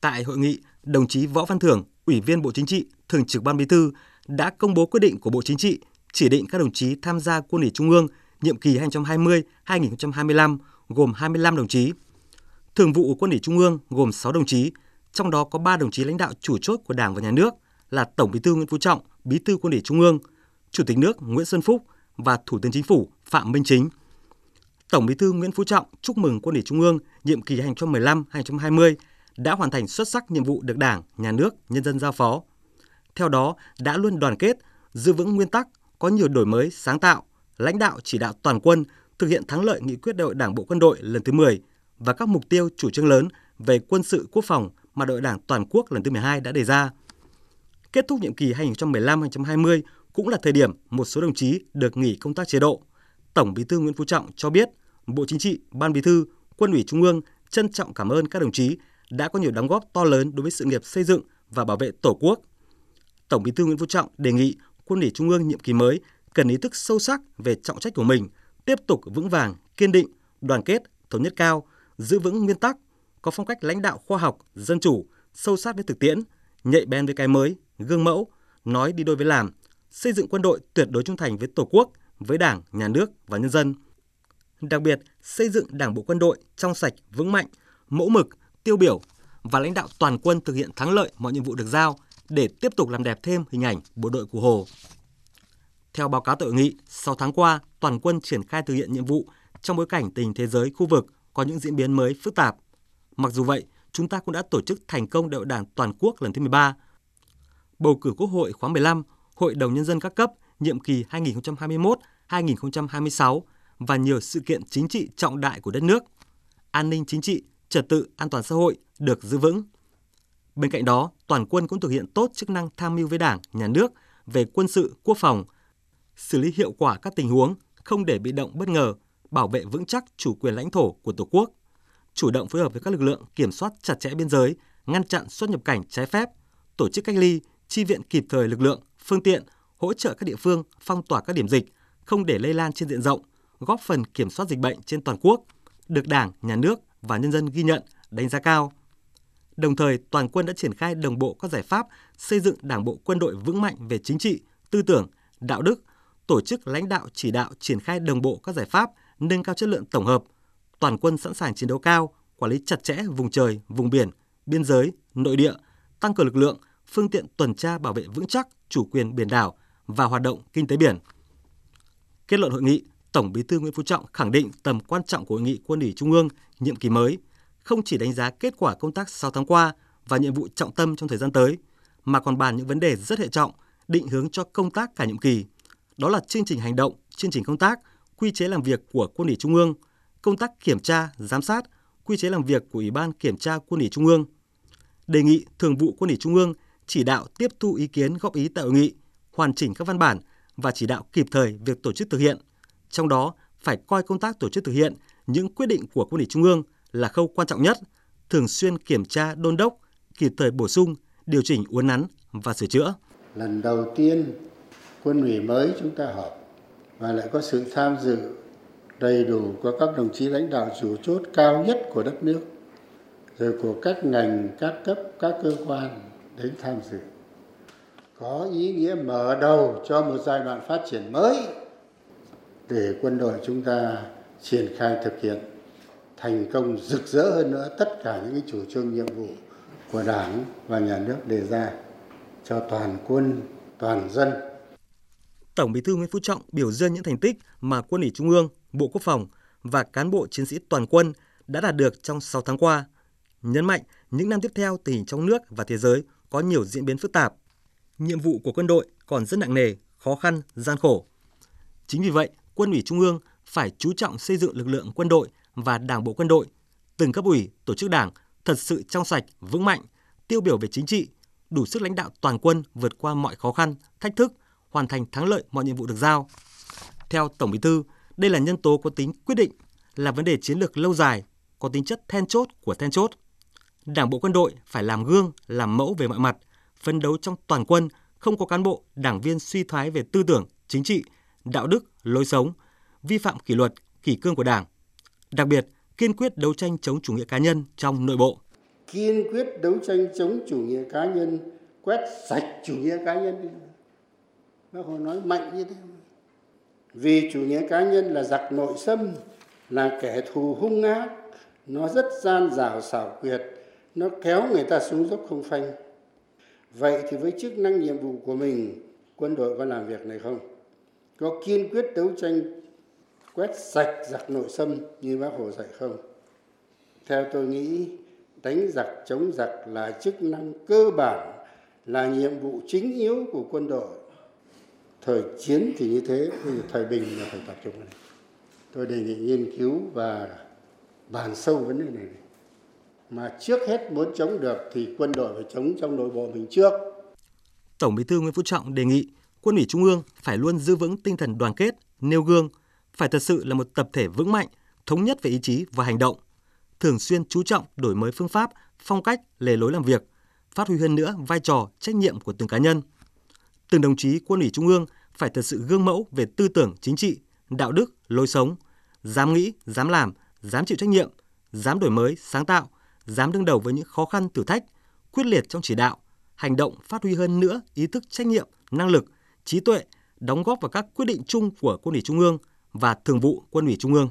Tại hội nghị, đồng chí Võ Văn Thưởng, Ủy viên Bộ Chính trị, Thường trực Ban Bí thư đã công bố quyết định của Bộ Chính trị chỉ định các đồng chí tham gia Quân ủy Trung ương nhiệm kỳ 2020-2025 gồm 25 đồng chí. Thường vụ Quân ủy Trung ương gồm 6 đồng chí, trong đó có 3 đồng chí lãnh đạo chủ chốt của Đảng và Nhà nước là Tổng Bí thư Nguyễn Phú Trọng, Bí thư Quân ủy Trung ương, Chủ tịch nước Nguyễn Xuân Phúc và Thủ tướng Chính phủ Phạm Minh Chính. Tổng Bí thư Nguyễn Phú Trọng chúc mừng Quân ủy Trung ương nhiệm kỳ 2015-2020 đã hoàn thành xuất sắc nhiệm vụ được Đảng, Nhà nước, nhân dân giao phó. Theo đó, đã luôn đoàn kết, giữ vững nguyên tắc, có nhiều đổi mới, sáng tạo, lãnh đạo chỉ đạo toàn quân thực hiện thắng lợi nghị quyết đại hội Đảng bộ quân đội lần thứ 10 và các mục tiêu chủ trương lớn về quân sự quốc phòng mà đội Đảng toàn quốc lần thứ 12 đã đề ra. Kết thúc nhiệm kỳ 2015-2020 cũng là thời điểm một số đồng chí được nghỉ công tác chế độ. Tổng Bí thư Nguyễn Phú Trọng cho biết, Bộ Chính trị, Ban Bí thư, Quân ủy Trung ương trân trọng cảm ơn các đồng chí đã có nhiều đóng góp to lớn đối với sự nghiệp xây dựng và bảo vệ Tổ quốc. Tổng Bí thư Nguyễn Phú Trọng đề nghị Quân ủy Trung ương nhiệm kỳ mới cần ý thức sâu sắc về trọng trách của mình, tiếp tục vững vàng, kiên định, đoàn kết, thống nhất cao, giữ vững nguyên tắc, có phong cách lãnh đạo khoa học, dân chủ, sâu sát với thực tiễn, nhạy bén với cái mới, gương mẫu, nói đi đôi với làm, xây dựng quân đội tuyệt đối trung thành với Tổ quốc, với Đảng, Nhà nước và nhân dân. Đặc biệt, xây dựng Đảng bộ quân đội trong sạch, vững mạnh, mẫu mực, tiêu biểu và lãnh đạo toàn quân thực hiện thắng lợi mọi nhiệm vụ được giao để tiếp tục làm đẹp thêm hình ảnh bộ đội của Hồ. Theo báo cáo tại hội nghị, 6 tháng qua, toàn quân triển khai thực hiện nhiệm vụ trong bối cảnh tình thế giới, khu vực có những diễn biến mới phức tạp. Mặc dù vậy, chúng ta cũng đã tổ chức thành công đại hội đảng toàn quốc lần thứ 13. Bầu cử Quốc hội khóa 15, Hội đồng Nhân dân các cấp nhiệm kỳ 2021-2026 và nhiều sự kiện chính trị trọng đại của đất nước. An ninh chính trị, trật tự an toàn xã hội được giữ vững. Bên cạnh đó, toàn quân cũng thực hiện tốt chức năng tham mưu với Đảng, Nhà nước về quân sự, quốc phòng, xử lý hiệu quả các tình huống, không để bị động bất ngờ, bảo vệ vững chắc chủ quyền lãnh thổ của Tổ quốc, chủ động phối hợp với các lực lượng kiểm soát chặt chẽ biên giới, ngăn chặn xuất nhập cảnh trái phép, tổ chức cách ly, chi viện kịp thời lực lượng, phương tiện, hỗ trợ các địa phương phong tỏa các điểm dịch, không để lây lan trên diện rộng, góp phần kiểm soát dịch bệnh trên toàn quốc, được Đảng, Nhà nước và nhân dân ghi nhận, đánh giá cao. Đồng thời, toàn quân đã triển khai đồng bộ các giải pháp xây dựng Đảng bộ quân đội vững mạnh về chính trị, tư tưởng, đạo đức, tổ chức lãnh đạo chỉ đạo triển khai đồng bộ các giải pháp nâng cao chất lượng tổng hợp, toàn quân sẵn sàng chiến đấu cao, quản lý chặt chẽ vùng trời, vùng biển, biên giới, nội địa, tăng cường lực lượng, phương tiện tuần tra bảo vệ vững chắc chủ quyền biển đảo và hoạt động kinh tế biển. Kết luận hội nghị, Tổng Bí thư Nguyễn Phú Trọng khẳng định tầm quan trọng của hội nghị Quân ủy Trung ương nhiệm kỳ mới, không chỉ đánh giá kết quả công tác 6 tháng qua và nhiệm vụ trọng tâm trong thời gian tới, mà còn bàn những vấn đề rất hệ trọng, định hướng cho công tác cả nhiệm kỳ. Đó là chương trình hành động, chương trình công tác, quy chế làm việc của Quân ủy Trung ương, công tác kiểm tra, giám sát, quy chế làm việc của Ủy ban Kiểm tra Quân ủy Trung ương. Đề nghị Thường vụ Quân ủy Trung ương chỉ đạo tiếp thu ý kiến góp ý tại hội nghị, hoàn chỉnh các văn bản và chỉ đạo kịp thời việc tổ chức thực hiện. Trong đó, phải coi công tác tổ chức thực hiện những quyết định của Quân ủy Trung ương là khâu quan trọng nhất, thường xuyên kiểm tra đôn đốc, kịp thời bổ sung, điều chỉnh uốn nắn và sửa chữa. Lần đầu tiên quân ủy mới chúng ta họp và lại có sự tham dự đầy đủ của các đồng chí lãnh đạo chủ chốt cao nhất của đất nước rồi của các ngành các cấp các cơ quan đến tham dự có ý nghĩa mở đầu cho một giai đoạn phát triển mới để quân đội chúng ta triển khai thực hiện thành công rực rỡ hơn nữa tất cả những cái chủ trương nhiệm vụ của đảng và nhà nước đề ra cho toàn quân toàn dân Tổng Bí thư Nguyễn Phú Trọng biểu dương những thành tích mà Quân ủy Trung ương, Bộ Quốc phòng và cán bộ chiến sĩ toàn quân đã đạt được trong 6 tháng qua. Nhấn mạnh những năm tiếp theo tình hình trong nước và thế giới có nhiều diễn biến phức tạp. Nhiệm vụ của quân đội còn rất nặng nề, khó khăn, gian khổ. Chính vì vậy, Quân ủy Trung ương phải chú trọng xây dựng lực lượng quân đội và Đảng bộ quân đội, từng cấp ủy, tổ chức đảng thật sự trong sạch, vững mạnh, tiêu biểu về chính trị, đủ sức lãnh đạo toàn quân vượt qua mọi khó khăn, thách thức, hoàn thành thắng lợi mọi nhiệm vụ được giao. Theo Tổng Bí thư, đây là nhân tố có tính quyết định, là vấn đề chiến lược lâu dài, có tính chất then chốt của then chốt. Đảng bộ quân đội phải làm gương, làm mẫu về mọi mặt, phấn đấu trong toàn quân không có cán bộ, đảng viên suy thoái về tư tưởng, chính trị, đạo đức, lối sống, vi phạm kỷ luật, kỷ cương của Đảng. Đặc biệt, kiên quyết đấu tranh chống chủ nghĩa cá nhân trong nội bộ. kiên quyết đấu tranh chống chủ nghĩa cá nhân quét sạch chủ nghĩa cá nhân bác hồ nói mạnh như thế vì chủ nghĩa cá nhân là giặc nội xâm là kẻ thù hung ác nó rất gian dảo xảo quyệt nó kéo người ta xuống dốc không phanh vậy thì với chức năng nhiệm vụ của mình quân đội có làm việc này không có kiên quyết đấu tranh, quét sạch giặc nội xâm như bác hồ dạy không? Theo tôi nghĩ, đánh giặc chống giặc là chức năng cơ bản, là nhiệm vụ chính yếu của quân đội. Thời chiến thì như thế, bây giờ thời bình là phải tập trung này tôi đề nghị nghiên cứu và bàn sâu vấn đề này. Mà trước hết muốn chống được thì quân đội phải chống trong nội bộ mình trước. Tổng Bí thư Nguyễn Phú Trọng đề nghị quân ủy Trung ương phải luôn giữ vững tinh thần đoàn kết, nêu gương, phải thật sự là một tập thể vững mạnh, thống nhất về ý chí và hành động, thường xuyên chú trọng đổi mới phương pháp, phong cách, lề lối làm việc, phát huy hơn nữa vai trò, trách nhiệm của từng cá nhân. Từng đồng chí quân ủy Trung ương phải thật sự gương mẫu về tư tưởng chính trị, đạo đức, lối sống, dám nghĩ, dám làm, dám chịu trách nhiệm, dám đổi mới, sáng tạo, dám đương đầu với những khó khăn thử thách, quyết liệt trong chỉ đạo, hành động phát huy hơn nữa ý thức trách nhiệm, năng lực, trí tuệ, đóng góp vào các quyết định chung của quân ủy Trung ương và thường vụ quân ủy Trung ương.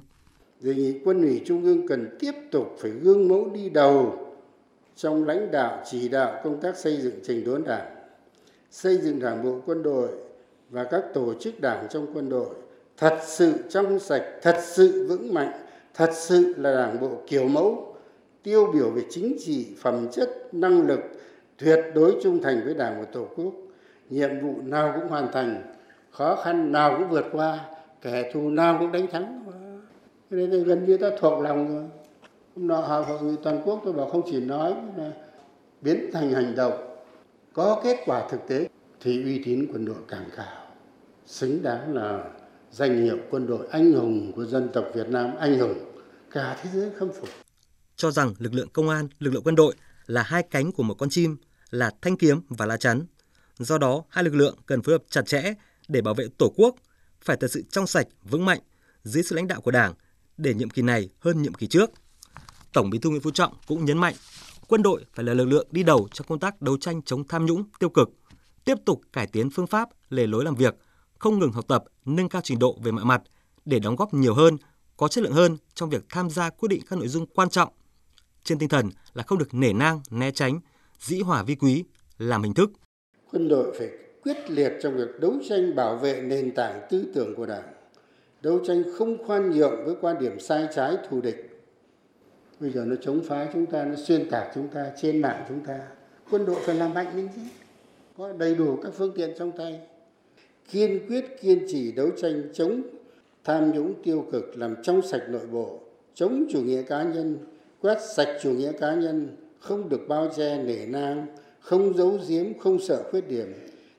Đề nghị quân ủy Trung ương cần tiếp tục phải gương mẫu đi đầu trong lãnh đạo chỉ đạo công tác xây dựng trình đốn đảng, xây dựng đảng bộ quân đội và các tổ chức đảng trong quân đội thật sự trong sạch, thật sự vững mạnh, thật sự là đảng bộ kiểu mẫu, tiêu biểu về chính trị, phẩm chất, năng lực, tuyệt đối trung thành với đảng và tổ quốc nhiệm vụ nào cũng hoàn thành khó khăn nào cũng vượt qua kẻ thù nào cũng đánh thắng. Nên gần như ta thuộc lòng rồi. Hôm nọ hội nghị toàn quốc tôi bảo không chỉ nói mà biến thành hành động. Có kết quả thực tế thì uy tín quân đội càng cao. Xứng đáng là danh hiệu quân đội anh hùng của dân tộc Việt Nam anh hùng cả thế giới khâm phục. Cho rằng lực lượng công an, lực lượng quân đội là hai cánh của một con chim, là thanh kiếm và lá chắn. Do đó, hai lực lượng cần phối hợp chặt chẽ để bảo vệ Tổ quốc, phải thật sự trong sạch, vững mạnh dưới sự lãnh đạo của Đảng để nhiệm kỳ này hơn nhiệm kỳ trước. Tổng Bí thư Nguyễn Phú Trọng cũng nhấn mạnh, quân đội phải là lực lượng đi đầu trong công tác đấu tranh chống tham nhũng tiêu cực, tiếp tục cải tiến phương pháp, lề lối làm việc, không ngừng học tập, nâng cao trình độ về mọi mặt để đóng góp nhiều hơn, có chất lượng hơn trong việc tham gia quyết định các nội dung quan trọng. Trên tinh thần là không được nể nang, né tránh, dĩ hòa vi quý, làm hình thức. Quân đội phải quyết liệt trong việc đấu tranh bảo vệ nền tảng tư tưởng của Đảng, đấu tranh không khoan nhượng với quan điểm sai trái thù địch. Bây giờ nó chống phá chúng ta, nó xuyên tạc chúng ta, trên mạng chúng ta. Quân đội phải làm mạnh lên chứ, có đầy đủ các phương tiện trong tay. Kiên quyết kiên trì đấu tranh chống tham nhũng tiêu cực, làm trong sạch nội bộ, chống chủ nghĩa cá nhân, quét sạch chủ nghĩa cá nhân, không được bao che nể nang, không giấu giếm, không sợ khuyết điểm,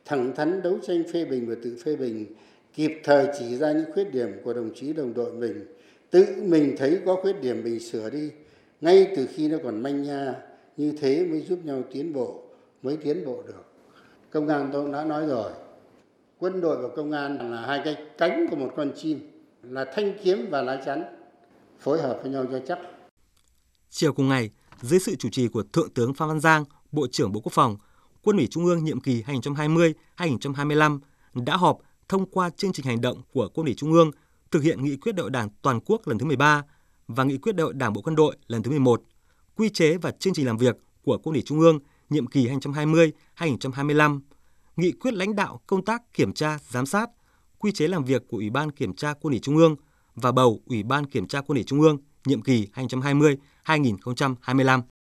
thẳng thắn đấu tranh phê bình và tự phê bình, kịp thời chỉ ra những khuyết điểm của đồng chí đồng đội mình, tự mình thấy có khuyết điểm mình sửa đi, ngay từ khi nó còn manh nha, như thế mới giúp nhau tiến bộ, mới tiến bộ được. Công an tôi đã nói rồi, quân đội và công an là hai cái cánh của một con chim, là thanh kiếm và lá chắn, phối hợp với nhau cho chắc. Chiều cùng ngày, dưới sự chủ trì của Thượng tướng Phan Văn Giang, Bộ trưởng Bộ Quốc phòng, Quân ủy Trung ương nhiệm kỳ 2020-2025 đã họp thông qua chương trình hành động của Quân ủy Trung ương thực hiện nghị quyết đại hội Đảng toàn quốc lần thứ 13 và nghị quyết đại hội Đảng Bộ Quân đội lần thứ 11, quy chế và chương trình làm việc của Quân ủy Trung ương nhiệm kỳ 2020-2025, nghị quyết lãnh đạo công tác kiểm tra, giám sát, quy chế làm việc của Ủy ban Kiểm tra Quân ủy Trung ương và bầu Ủy ban Kiểm tra Quân ủy Trung ương nhiệm kỳ 2020-2025.